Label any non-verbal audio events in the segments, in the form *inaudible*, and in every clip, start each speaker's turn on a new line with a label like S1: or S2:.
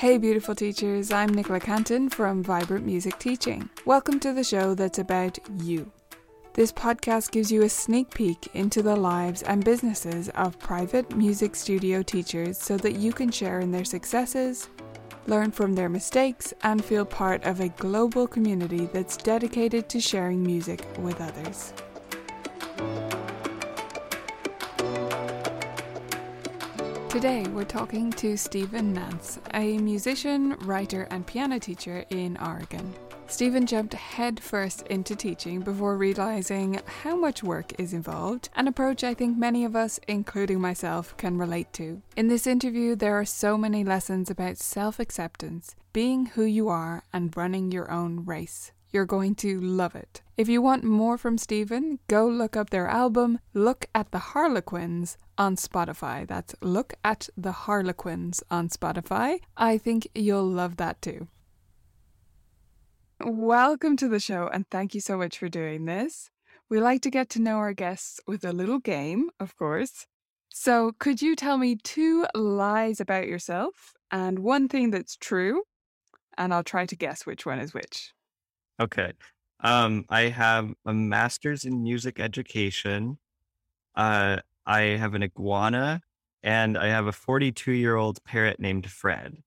S1: Hey, beautiful teachers, I'm Nicola Cantan from Vibrant Music Teaching. Welcome to the show that's about you. This podcast gives you a sneak peek into the lives and businesses of private music studio teachers so that you can share in their successes, learn from their mistakes, and feel part of a global community that's dedicated to sharing music with others. Today, we're talking to Stephan Nance, a musician, writer, and piano teacher in Oregon. Stephan jumped headfirst into teaching before realizing how much work is involved, an approach I think many of us, including myself, can relate to. In this interview, there are so many lessons about self acceptance, being who you are, and running your own race. You're going to love it. If you want more from Stephan, go look up their album, Look at the Harlequins, on Spotify. That's Look at the Harlequins on Spotify. I think you'll love that too. Welcome to the show, and thank you so much for doing this. We like to get to know our guests with a little game, of course. So, could you tell me two lies about yourself and one thing that's true? And I'll try to guess which one is which.
S2: Okay. Um, I have a master's in music education. Uh, I have an iguana, and I have a 42 year old parrot named Fred.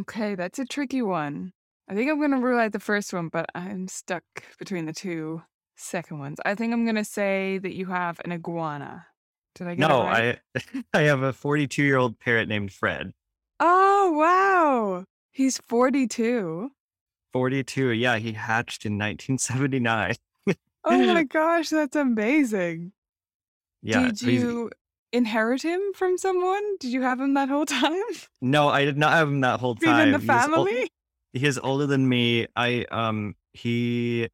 S1: Okay, that's a tricky one. I think I'm going to rule out the first one, but I'm stuck between the two second ones. I think I'm going to say that you have an iguana. Did I get
S2: No,
S1: it right?
S2: I *laughs* I have a 42 year old parrot named Fred.
S1: Oh, wow. He's 42.
S2: 42. Yeah, he hatched in 1979.
S1: Oh my *laughs* gosh, that's amazing.
S2: Yeah.
S1: Did you inherit him from someone? Did you have him that whole *laughs* time?
S2: No, I did not have him that whole time.
S1: in the
S2: He was ol-
S1: family?
S2: he is older than me. I um he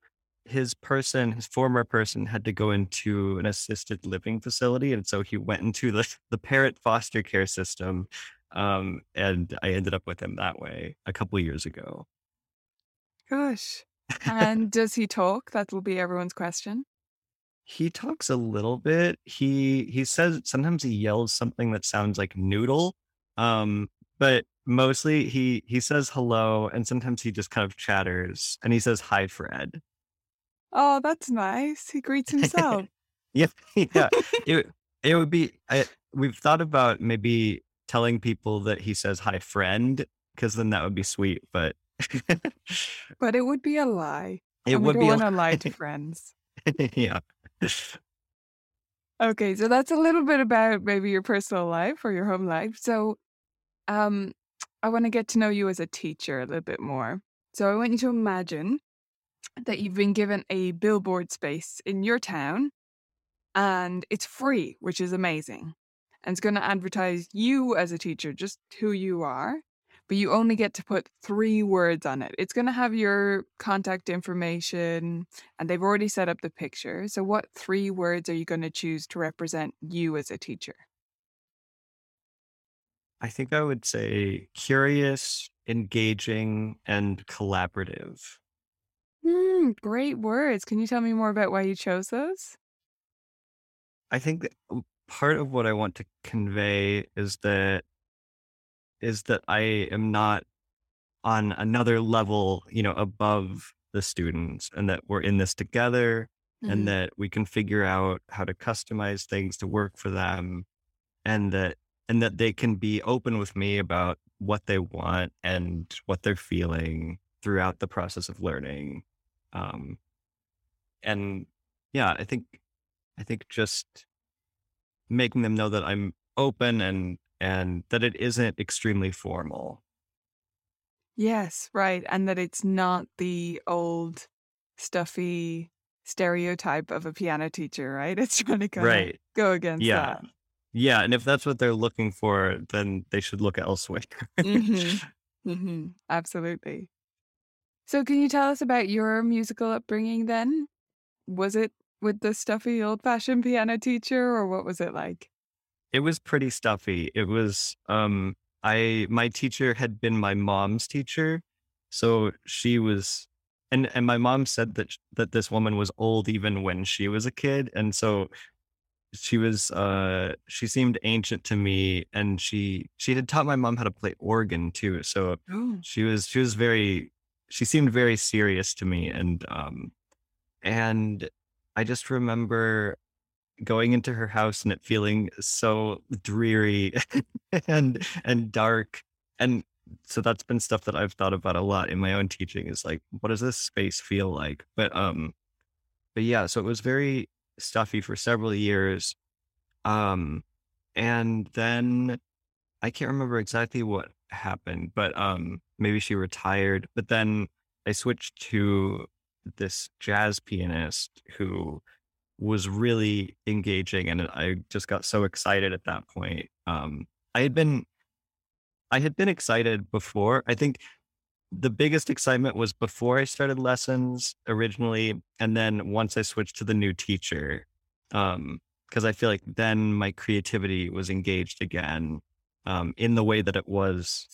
S2: his person, his former person had to go into an assisted living facility. And so he went into the, *laughs* the parrot foster care system. Um, and I ended up with him that way a couple years ago.
S1: Gosh. And does he talk? That will be everyone's question.
S2: He talks a little bit. He he says sometimes he yells something that sounds like noodle. Um, but mostly he he says hello and sometimes he just kind of chatters and he says hi Fred.
S1: Oh, that's nice. He greets himself. *laughs*
S2: Yeah, yeah. *laughs* It it would be. I, we've thought about maybe telling people that he says hi, friend, because then that would be sweet. But *laughs*
S1: but it would be a lie.
S2: it
S1: and we
S2: would
S1: don't
S2: be.
S1: want
S2: a-
S1: to lie to friends. *laughs*
S2: yeah.
S1: Okay, so that's a little bit about maybe your personal life or your home life. So, um, I want to get to know you as a teacher a little bit more. So, I want you to imagine that you've been given a billboard space in your town and it's free, which is amazing. And it's going to advertise you as a teacher, just who you are, but you only get to put three words on it. It's going to have your contact information, and they've already set up the picture. So, what three words are you going to choose to represent you as a teacher?
S2: I think I would say curious, engaging, and collaborative.
S1: Hmm, great words. Can you tell me more about why you chose those?
S2: I think that part of what I want to convey is that is that I am not on another level, you know, above the students and that we're in this together
S1: Mhm.
S2: and that we can figure out how to customize things to work for them and that and that they can be open with me about what they want and what they're feeling throughout the process of learning um and yeah i think i think just making them know that i'm open and and that it isn't extremely formal
S1: Yes, right. And that it's not the old, stuffy stereotype of a piano teacher, right? *laughs* It's trying to kind of go against
S2: yeah
S1: that.
S2: yeah and if that's what they're looking for then they should look elsewhere
S1: Mhm. hmm *laughs* Absolutely. So, can you tell us about your musical upbringing then? Was it with the stuffy old fashioned piano teacher, or what was it like?
S2: It was pretty stuffy. It was um I my teacher had been my mom's teacher. So she was and and my mom said that that this woman was old even when she was a kid and so she was uh she seemed ancient to me and she she had taught my mom how to play organ too so
S1: Oh.
S2: she was she was very she seemed very serious to me and um and i just remember going into her house and it feeling so dreary *laughs* and and dark. And so that's been stuff that i've thought about a lot in my own teaching is like what does this space feel like? But um but yeah so it was very stuffy for several years um and then i can't remember exactly what happened but um maybe she retired but then i switched to this jazz pianist who was really engaging and I just got so excited at that point. Um, I had been I had been excited before. I think the biggest excitement was before I started lessons originally and then once I switched to the new teacher. Um, because I feel like then my creativity was engaged again um, in the way that it was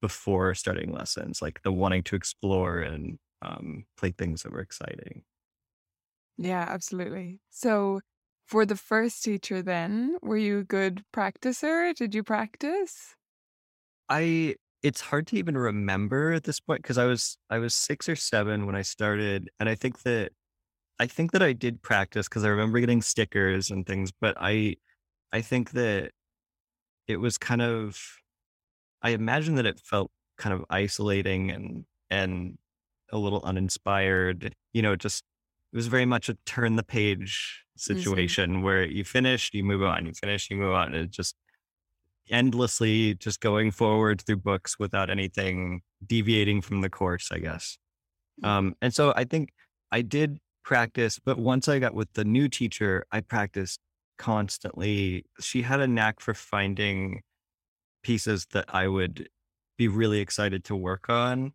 S2: before starting lessons, like the wanting to explore and um, play things that were exciting.
S1: Yeah, absolutely. So, for the first teacher, then, were you a good practicer? Did you practice?
S2: I it's hard to even remember at this point because I was I was six or seven when I started, and I think that I think that I did practice because I remember getting stickers and things, but I I think that it was kind of I imagine that it felt kind of isolating and and a little uninspired. You know, just it was very much a turn the page
S1: hmm
S2: situation where you finish, you move on, you finish, you move on. And it just endlessly just going forward through books without anything deviating from the course, I guess. Um, and so I think I did practice, but once I got with the new teacher, I practiced constantly. She had a knack for finding pieces that I would be really excited to work on.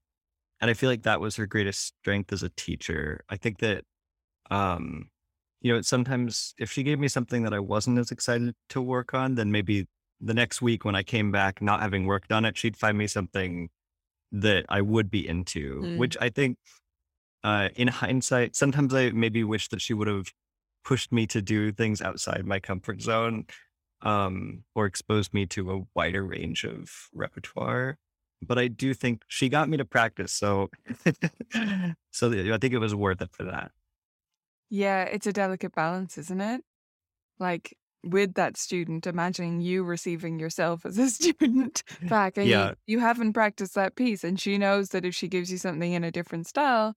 S2: And I feel like that was her greatest strength as a teacher. I think that, um, you know, sometimes if she gave me something that I wasn't as excited to work on, then maybe the next week when I came back, not having worked on it, she'd find me something that I would be into,
S1: Mm.
S2: which I think uh, in hindsight, sometimes I maybe wish that she would have pushed me to do things outside my comfort zone um, or exposed me to a wider range of repertoire. But I do think she got me to practice. So, *laughs* so I think it was worth it for that.
S1: Yeah, it's a delicate balance, isn't it? Like with that student, imagining you receiving yourself as a *laughs* student back and you,
S2: Yeah.
S1: you haven't practiced that piece, and she knows that if she gives you something in a different style,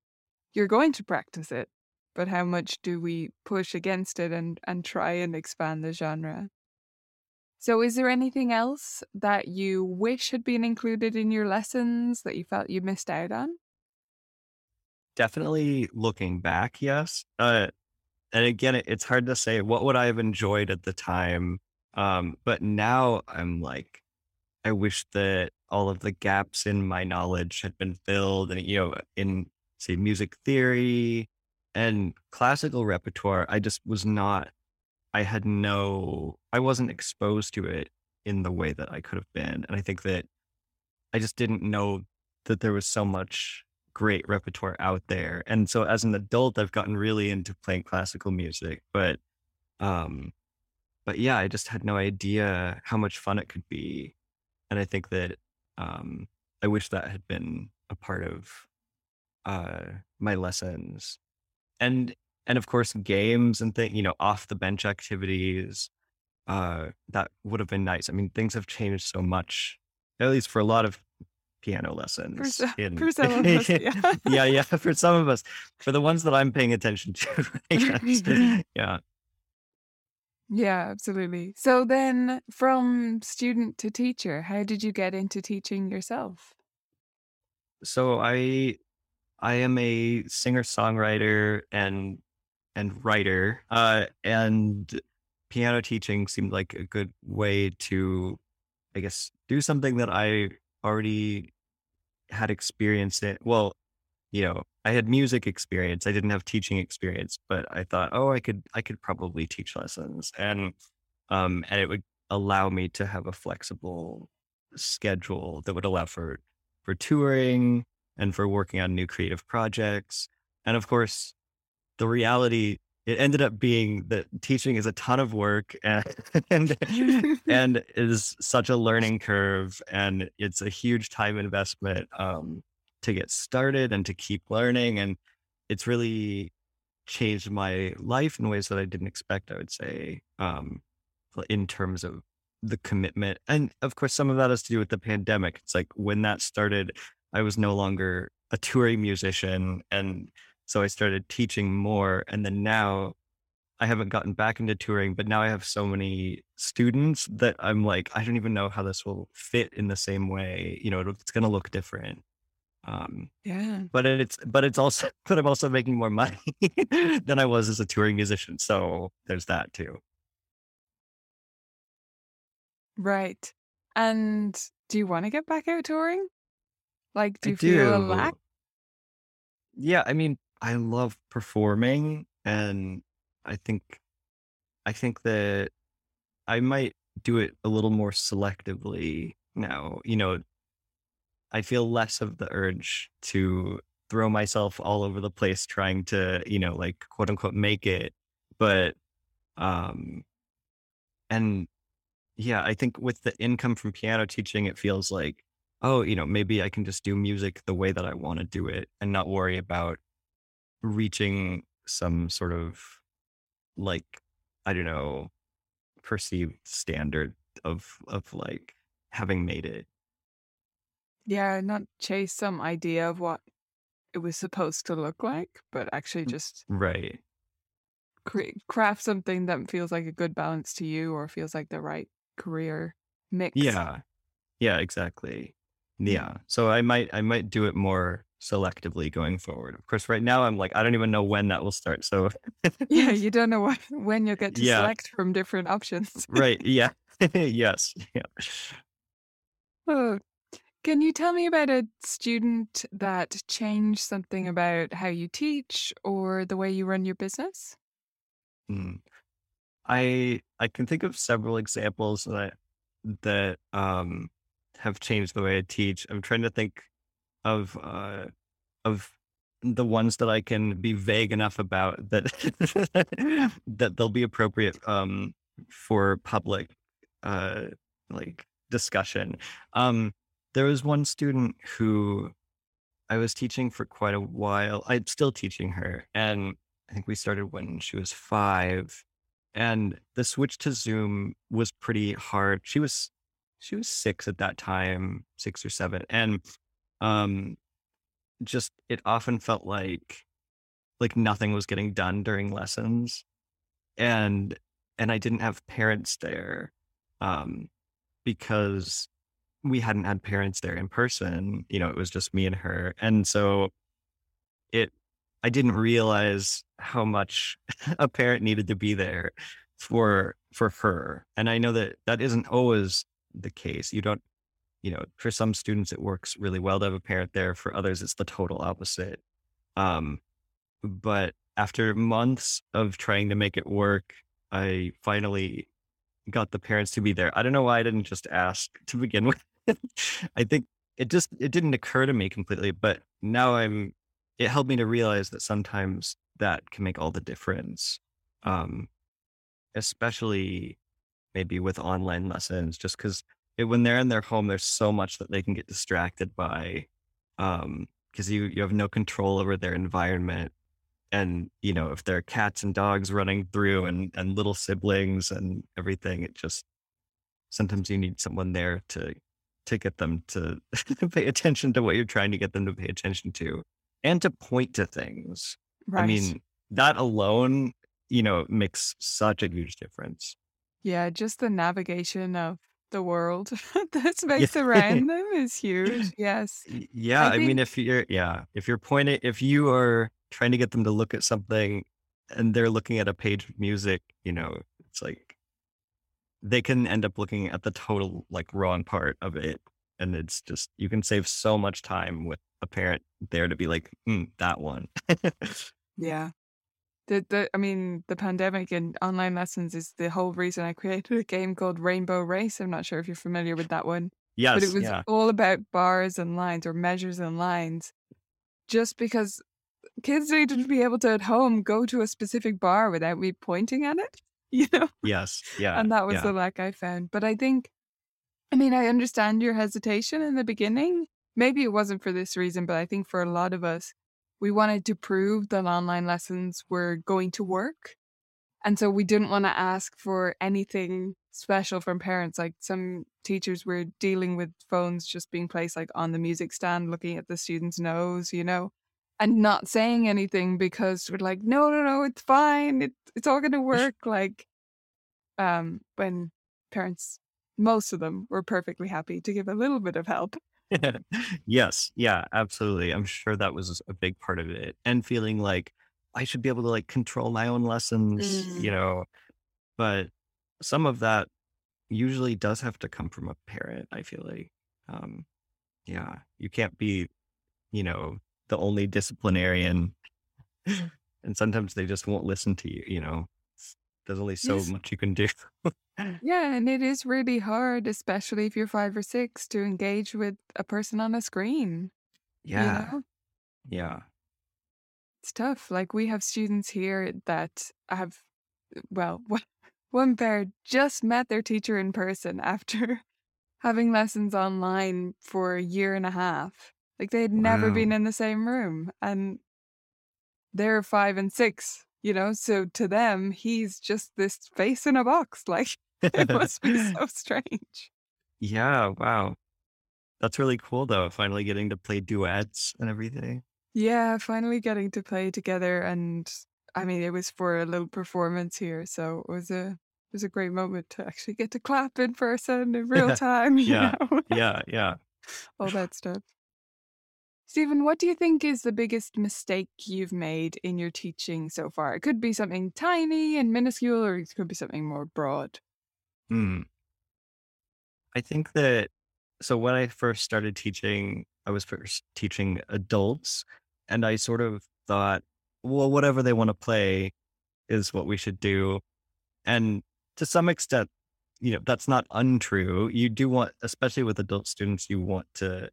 S1: you're going to practice it. But how much do we push against it and, and try and expand the genre? So, is there anything else that you wish had been included in your lessons that you felt you missed out on?
S2: Definitely looking back, yes. Uh, and again, it, it's hard to say what would I have enjoyed at the time. Um, but now I'm like, I wish that all of the gaps in my knowledge had been filled and, you know, in say music theory and classical repertoire, I just was not, I had no, I wasn't exposed to it in the way that I could have been. And I think that I just didn't know that there was so much great repertoire out there. And so as an adult, I've gotten really into playing classical music, but, um, but yeah, I just had no idea how much fun it could be. And I think that, um, I wish that had been a part of, uh, my lessons and, and of course, games and things, you know, off the bench activities, uh, that would have been nice. I mean, things have changed so much, at least for a lot of piano
S1: For,
S2: lessons
S1: so,
S2: in
S1: for some of us, *laughs* yeah.
S2: yeah yeah *laughs* for some of us for the ones that i'm paying attention to *laughs* yeah
S1: Yeah, absolutely. So then, from student to teacher, how did you get into teaching yourself?
S2: so i i am a singer songwriter and and writer uh and piano teaching seemed like a good way to i guess do something that i already had experience in well you know i had music experience i didn't have teaching experience but i thought oh i could i could probably teach lessons and um and it would allow me to have a flexible schedule that would allow for for touring and for working on new creative projects. And of course the reality it ended up being that teaching is a ton of work *laughs* and and, and *laughs* is such a learning curve and it's a huge time investment um, to get started and to keep learning and it's really changed my life in ways that I didn't expect I would say um, in terms of the commitment and of course some of that has to do with the pandemic. It's like when that started I was no longer a touring musician and so I started teaching more. And then now I haven't gotten back into touring, but now I have so many students that I'm like, I don't even know how this will fit in the same way. You know, it's going to look different.
S1: Um, yeah.
S2: But it's, but it's also, *laughs* but I'm also making more money *laughs* than I was as a touring musician. So there's that too.
S1: Right. And do you want to get back out touring? Like, do you I feel a lack?
S2: Yeah. I mean, I love performing and I think I think that I might do it a little more selectively now. You know, I feel less of the urge to throw myself all over the place trying to, you know, like quote unquote make it. But um and yeah, I think with the income from piano teaching, it feels like, oh, you know, maybe I can just do music the way that I want to do it and not worry about reaching some sort of like I don't know perceived standard of of like having made it.
S1: Yeah, not chase some idea of what it was supposed to look like, but actually mm, just
S2: right
S1: create, craft something that feels like a good balance to you or feels like the right career mix.
S2: Yeah. Yeah, exactly. Yeah. So I might I might do it more selectively going forward. Of course, right now I'm like, I don't even know when that will start. So *laughs*
S1: yeah, you don't know what, when you'll get to yeah. select from different options.
S2: right. *laughs* Yeah. *laughs* yes. Yeah.
S1: Oh, can you tell me about a student that changed something about how you teach or the way you run your business?
S2: Mm. I I can think of several examples that that um have changed the way I teach. I'm trying to think of uh, of the ones that I can be vague enough about that *laughs* that they'll be appropriate um, for public uh, like discussion. Um, there was one student who I was teaching for quite a while. I'm still teaching her, and I think we started when she was five. And the switch to Zoom was pretty hard. She was she was six at that time, six or seven, and um, just it often felt like like nothing was getting done during lessons, and and I didn't have parents there, um, because we hadn't had parents there in person. You know, it was just me and her, and so it I didn't realize how much *laughs* a parent needed to be there for for her. And I know that that isn't always the case. You don't you know, for some students, it works really well to have a parent there. For others, it's the total opposite. Um, but after months of trying to make it work, I finally got the parents to be there. I don't know why I didn't just ask to begin *laughs* with. I think it just it didn't occur to me completely, but now I'm it helped me to realize that sometimes that can make all the difference. Um, especially maybe with online lessons, just because it, when they're in their home, there's so much that they can get distracted by, um, because you you have no control over their environment, and you know if there are cats and dogs running through and and little siblings and everything, it just sometimes you need someone there to to get them to *laughs* pay attention to what you're trying to get them to pay attention to and to point to things. Right. I mean, that alone, you know, makes such a huge difference.
S1: Yeah, just the navigation of the world *laughs* that space *laughs* around them is huge. Yes.
S2: Yeah. I, I think... mean, if you're, yeah, if you're pointing, if you are trying to get them to look at something and they're looking at a page of music, you know, it's like they can end up looking at the total like wrong part of it. And it's just, you can save so much time with a parent there to be like, mm, that one. *laughs*
S1: yeah. The, the, I mean, the pandemic and online lessons is the whole reason I created a game called Rainbow Race. I'm not sure if you're familiar with that one.
S2: Yes.
S1: But it was
S2: yeah.
S1: all about bars and lines or measures and lines. Just because kids need to be able to at home go to a specific bar without me pointing at it, *laughs* you know?
S2: Yes. Yeah.
S1: And that was
S2: yeah.
S1: the lack I found. But I think, I mean, I understand your hesitation in the beginning. Maybe it wasn't for this reason, but I think for a lot of us, we wanted to prove that online lessons were going to work. And so we didn't want to ask for anything special from parents. Like some teachers were dealing with phones just being placed like on the music stand, looking at the student's nose, you know, and not saying anything because we're like, no, no, no, it's fine. It, it's all going to work. like, um, when parents, most of them were perfectly happy to give a little bit of help. *laughs*
S2: yes. Yeah, absolutely. I'm sure that was a big part of it. And feeling like I should be able to like control my own lessons, you
S1: Mm.
S2: know, but some of that usually does have to come from a parent, I feel like. Um, yeah, you can't be, you know, the only disciplinarian. *laughs* and sometimes they just won't listen to you, you know. There's only so
S1: Yes.
S2: much you can do. *laughs* *laughs*
S1: Yeah, and it is really hard, especially if you're five or six, to engage with a person on a screen. You
S2: yeah.
S1: know,
S2: Yeah.
S1: it's tough. Like we have students here that have, well, one *laughs* one pair just met their teacher in person after *laughs* having lessons online for a year and a half. Like they had never been in the same room, and they're five and six. You know, so to them, he's just this face in a box. Like *laughs* it *laughs* must be so strange.
S2: yeah. Wow. That's really cool though. Finally getting to play duets and everything.
S1: Yeah, finally getting to play together and I mean it was for a little performance here, so it was a it was a great moment to actually get to clap in person in real *laughs* time, you
S2: Yeah.
S1: know.
S2: Yeah. Yeah.
S1: All that stuff. Stephan, what do you think is the biggest mistake you've made in your teaching so far? It could be something tiny and minuscule or it could be something more broad.
S2: Hmm. I think that so when I first started teaching, I was first teaching adults, and I sort of thought, well, whatever they want to play is what we should do. And to some extent, you know, that's not untrue. You do want, especially with adult students, you want to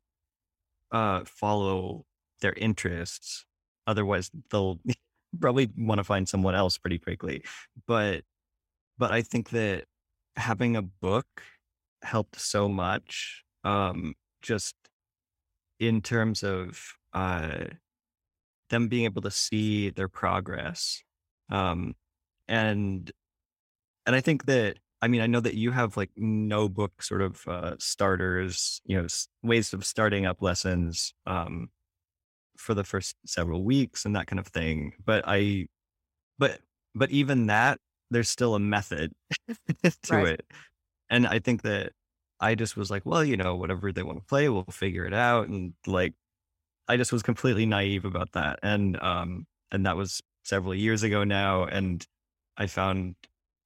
S2: uh, follow their interests. Otherwise, they'll *laughs* probably want to find someone else pretty quickly. But, but I think that having a book helped so much. Um, just in terms of uh, them being able to see their progress. Um, and and I think that I mean I know that you have like no book sort of uh, starters, you know, ways of starting up lessons um, for the first several weeks and that kind of thing. But I, but but even that, there's still a method *laughs* to
S1: Right.
S2: it, and I think that I just was like, well, you know, whatever they want to play, we'll figure it out, and like I just was completely naive about that. And um and that was several years ago now. And I found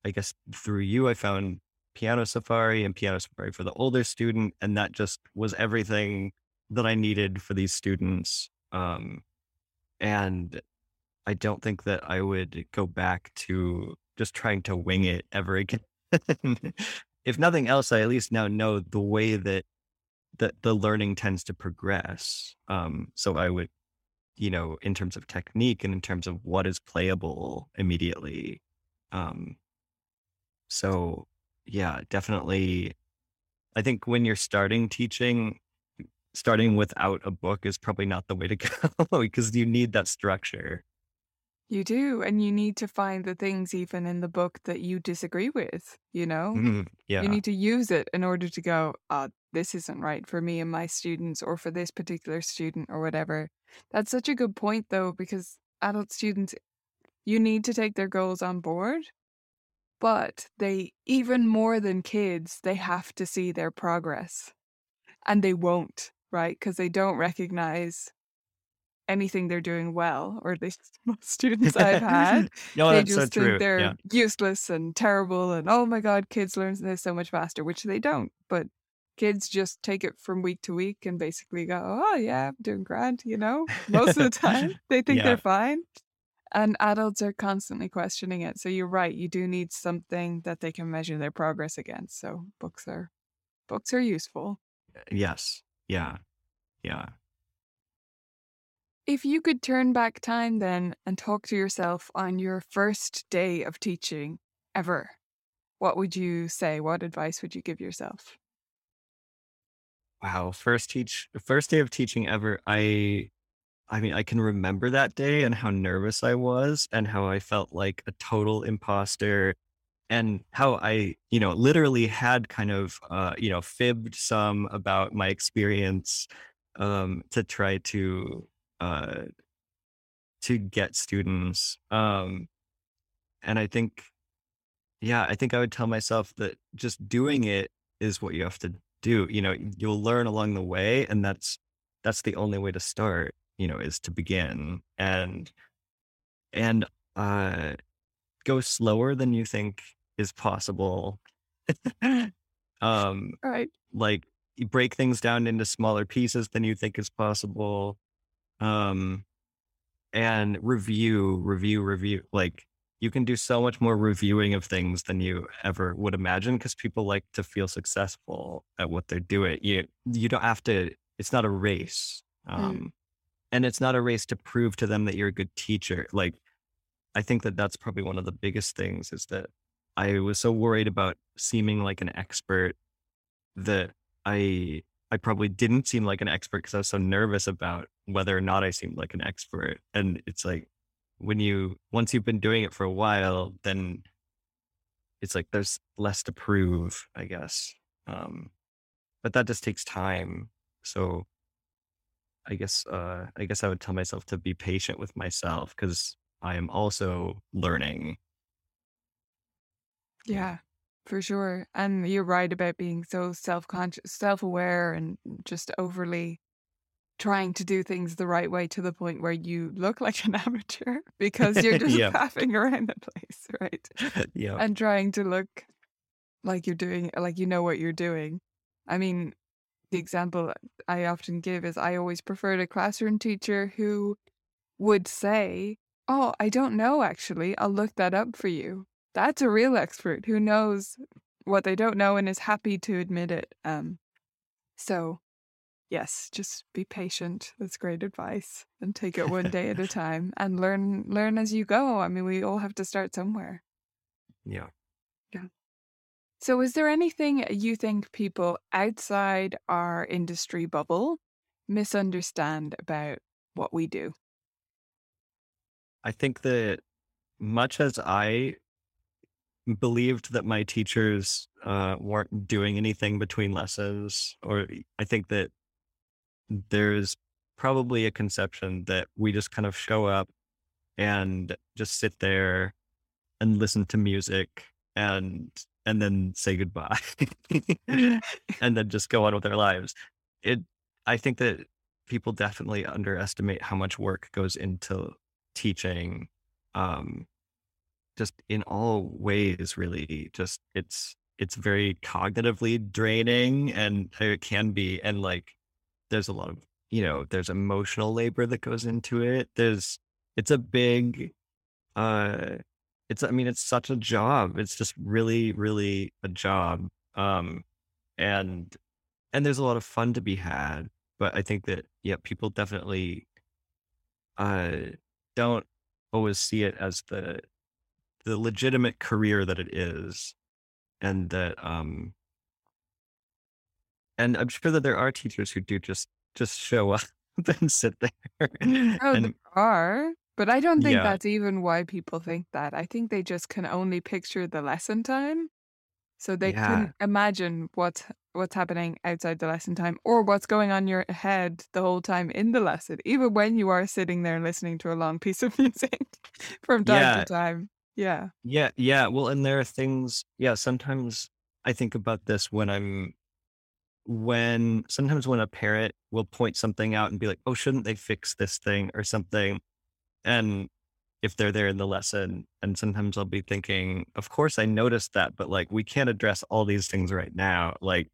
S2: I guess through you I found Piano Safari and Piano Safari for the older student. And that just was everything that I needed for these students. Um and I don't think that I would go back to just trying to wing it ever again. *laughs* if nothing else, I at least now know the way that that the learning tends to progress. Um, so I would, you know, in terms of technique and in terms of what is playable immediately. Um, so yeah, definitely. I think when you're starting teaching, starting without a book is probably not the way to *laughs* go because you need that structure.
S1: You do, and you need to find the things even in the book that you disagree with, you know?
S2: Mhm.
S1: You need to use it in order to go, uh, this isn't right for me and my students or for this particular student or whatever. That's such a good point though, because adult students, you need to take their goals on board, but they, even more than kids, they have to see their progress and they won't, right? Because they don't recognize anything they're doing well, or at least *laughs* most students I've had. *laughs*
S2: no,
S1: They
S2: that's so
S1: just think
S2: true.
S1: they're
S2: Yeah.
S1: useless and terrible and oh my god, kids learn this so much faster, which they don't. But kids just take it from week to week and basically go, Oh yeah, I'm doing grand, you know? Most of the time *laughs* they think
S2: Yeah.
S1: they're fine. And adults are constantly questioning it. So you're right, you do need something that they can measure their progress against. So books are books are useful.
S2: Uh, yes. Yeah. Yeah.
S1: If you could turn back time then and talk to yourself on your first day of teaching ever, what would you say? What advice would you give yourself?
S2: Wow, first teach first day of teaching ever. I I mean, I can remember that day and how nervous I was and how I felt like a total imposter and how I, you know, literally had kind of uh, you know, fibbed some about my experience um to try to uh to get students. Um and I think yeah, I think I would tell myself that just doing it is what you have to do. You know, you'll learn along the way and that's that's the only way to start, you know, is to begin and and uh go slower than you think is possible. *laughs* um
S1: Right.
S2: like break things down into smaller pieces than you think is possible. Um and review, review, review. Like you can do so much more reviewing of things than you ever would imagine because people like to feel successful at what they're doing. You you don't have to. It's not a race,
S1: Mm.
S2: um, and it's not a race to prove to them that you're a good teacher. Like I think that that's probably one of the biggest things is that I was so worried about seeming like an expert that I I probably didn't seem like an expert because I was so nervous about whether or not I seemed like an expert. And it's like when you once you've been doing it for a while, then it's like there's less to prove, I guess. Um, but that just takes time. So I guess uh, I guess I would tell myself to be patient with myself because I am also learning. Yeah.
S1: For sure. And you're right about being so self-conscious, self-aware, and just overly trying to do things the right way to the point where you look *laughs* like an amateur because you're *laughs* just
S2: yeah.
S1: faffing around the place, *laughs* right?
S2: yeah.
S1: And trying to look like you're doing, like you know what you're doing. I mean, the example I often give is I always preferred a classroom teacher who would say, Oh, I don't know actually. I'll look that up for you. That's a real expert who knows what they don't know and is happy to admit it. Um, so yes, just be patient. That's great advice. And take it one day at a *laughs* time and learn learn as you go. I mean, we all have to start somewhere.
S2: yeah.
S1: Yeah. So is there anything you think people outside our industry bubble misunderstand about what we do?
S2: I think that much as I believed that my teachers uh, weren't doing anything between lessons, or I think that there's probably a conception that we just kind of show up and just sit there and listen to music and and then say goodbye *laughs* *laughs* and then just go on with their lives. It I think that people definitely underestimate how much work goes into teaching um just in all ways really just it's it's very cognitively draining and it can be and like there's a lot of you know there's emotional labor that goes into it. There's it's a big uh it's i mean it's such a job. It's just really really a job um and and there's a lot of fun to be had but i think that yeah people definitely uh don't always see it as the the legitimate career that it is and that um and i'm sure that there are teachers who do just just show up *laughs* and sit there
S1: Oh, there
S2: and
S1: are, but I don't think
S2: yeah
S1: that's even why people think that. I think they just can only picture the lesson time, so they
S2: yeah
S1: couldn't imagine what's what's happening outside the lesson time or what's going on in your head the whole time in the lesson, even when you are sitting there listening to a long piece of *laughs* music from time to time. Yeah.
S2: yeah yeah well and there are things yeah sometimes i think about this when i'm when sometimes when a parent will point something out and be like oh shouldn't they fix this thing or something and if they're there in the lesson and sometimes i'll be thinking of course i noticed that but like we can't address all these things right now like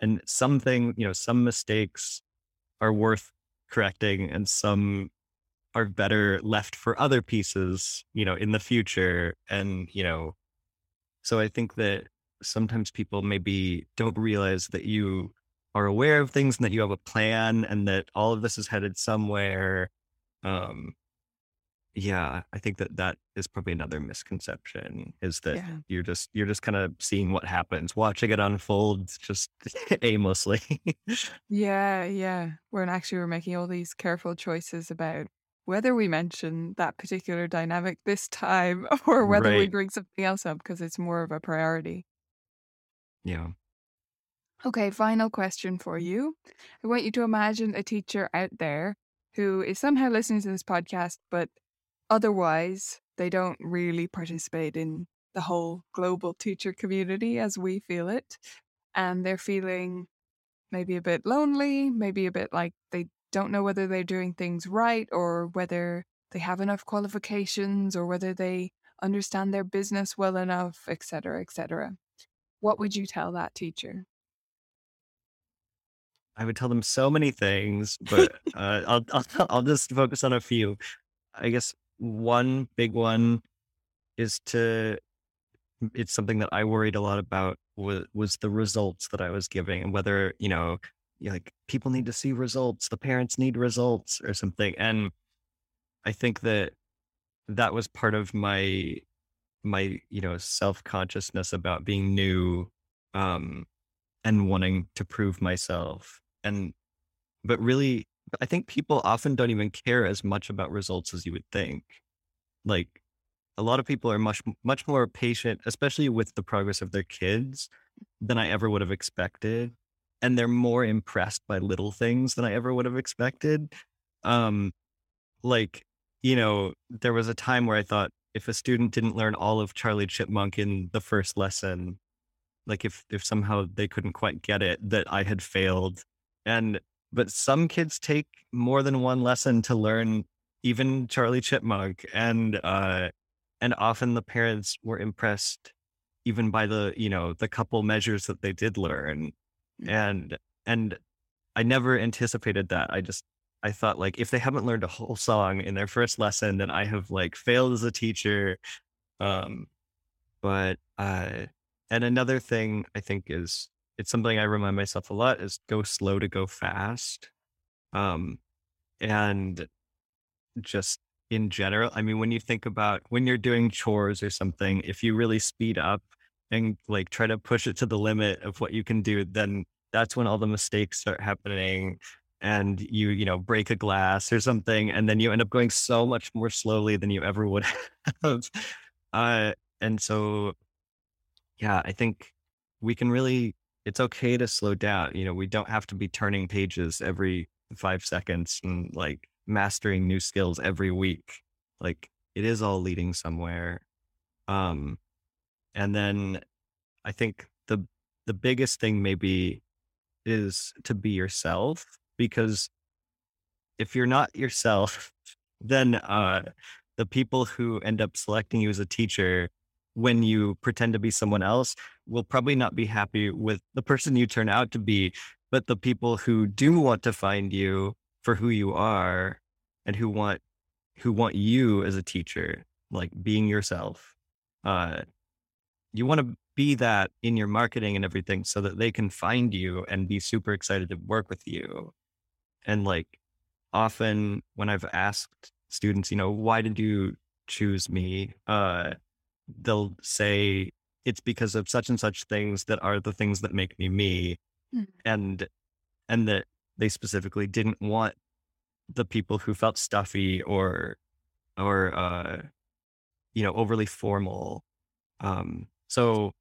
S2: and something you know some mistakes are worth correcting and some are better left for other pieces you know in the future and you know so i think that sometimes people maybe don't realize that you are aware of things and that you have a plan and that all of this is headed somewhere Um, yeah, I think that that is probably another misconception is that
S1: Yeah.
S2: you're just you're just kind of seeing what happens, watching it unfold just *laughs* aimlessly.
S1: Yeah, yeah. We're actually we're making all these careful choices about whether we mention that particular dynamic this time *laughs* or whether we
S2: Right.
S1: bring something else up because it's more of a priority.
S2: Yeah.
S1: Okay, final question for mm-hmm. you. I want you to imagine a teacher out there who is somehow listening to this podcast, but otherwise they don't really participate in the whole global teacher community as we feel it. And they're feeling maybe a bit lonely, maybe a bit like they don't know whether they're doing things right or whether they have enough qualifications or whether they understand their business well enough, etc., etc. What would you tell that teacher?
S2: I would tell them so many things, but *laughs* uh, I'll, I'll *laughs* I'll just focus on a few. I guess one big one is to it's something that I worried a lot about was was the results that I was giving and whether, you know, like people need to see results, the parents need results or something. And I think that that was part of my my, you know, self-consciousness about being new um and wanting to prove myself. And but really I think people often don't even care as much about results as you would think. Like a lot of people are much much more patient, especially with the progress of their kids, than I ever would have expected, and they're more impressed by little things than I ever would have expected. Um, like, you know, there was a time where I thought if a student didn't learn all of Charlie Chipmunk in the first lesson, like if if somehow they couldn't quite get it, that I had failed. And but some kids take more than one lesson to learn even Charlie Chipmunk, and uh, and often the parents were impressed even by the you know the couple measures that they did learn. And and I never anticipated that. I just I thought like if they haven't learned a whole song in their first lesson, then I have like failed as a teacher. Um, but uh, and another thing I think is it's something I remind myself a lot is go slow to go fast. Um, and just in general, I mean, when you think about when you're doing chores or something, if you really speed up and like try to push it to the limit of what you can do, then that's when all the mistakes start happening and you, you know, break a glass or something. And then you end up going so much more slowly than you ever would *laughs* have. Uh, and so, yeah, I think we can really, it's okay to slow down. You know, we don't have to be turning pages every five seconds and like mastering new skills every week. Like it is all leading somewhere. Um, and then I think the the biggest thing maybe is to be yourself because if you're not yourself, *laughs* then uh the people who end up selecting you as a teacher when you pretend to be someone else will probably not be happy with the person you turn out to be, but the people who do want to find you for who you are and who want who want you as a teacher, like being yourself. Uh you want to be that in your marketing and everything so that they can find you and be super excited to work with you. And like often when I've asked students, you know, why did you choose me? Uh they'll say it's because of such and such things that are the things that make me me
S1: Mm.
S2: and and that they specifically didn't want the people who felt stuffy or or uh you know overly formal um so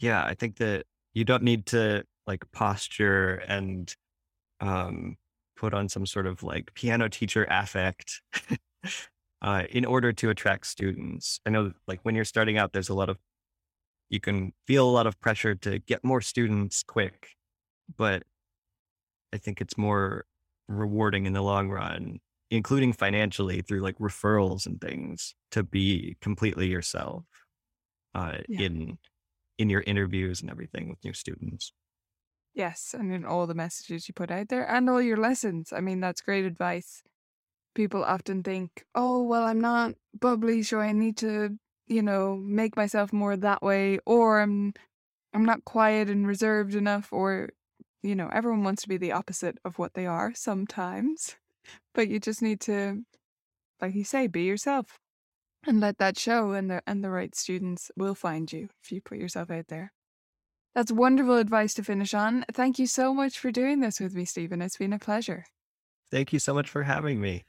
S2: yeah i think that you don't need to like posture and um put on some sort of like piano teacher affect *laughs* uh in order to attract students. I know like when you're starting out there's a lot of you can feel a lot of pressure to get more students quick but i think it's more rewarding in the long run including financially through like referrals and things to be completely yourself uh,
S1: Yeah.
S2: in in your interviews and everything with new students
S1: Yes, and in all the messages you put out there and all your lessons. I mean, that's great advice. People often think, oh, well, I'm not bubbly, so I need to, you know, make myself more that way, or I'm I'm not quiet and reserved enough, or you know, everyone wants to be the opposite of what they are sometimes. *laughs* but you just need to, like you say, be yourself and let that show and the and the right students will find you if you put yourself out there. That's wonderful advice to finish on. Thank you so much for doing this with me, Stephan. It's been a pleasure.
S2: Thank you so much for having me.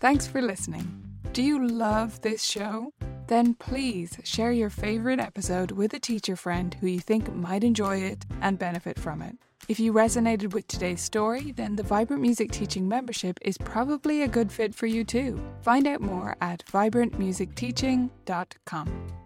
S1: Thanks for listening. Do you love this show? Then please share your favorite episode with a teacher friend who you think might enjoy it and benefit from it. If you resonated with today's story, then the Vibrant Music Teaching membership is probably a good fit for you too. Find out more at vibrantmusicteaching.com.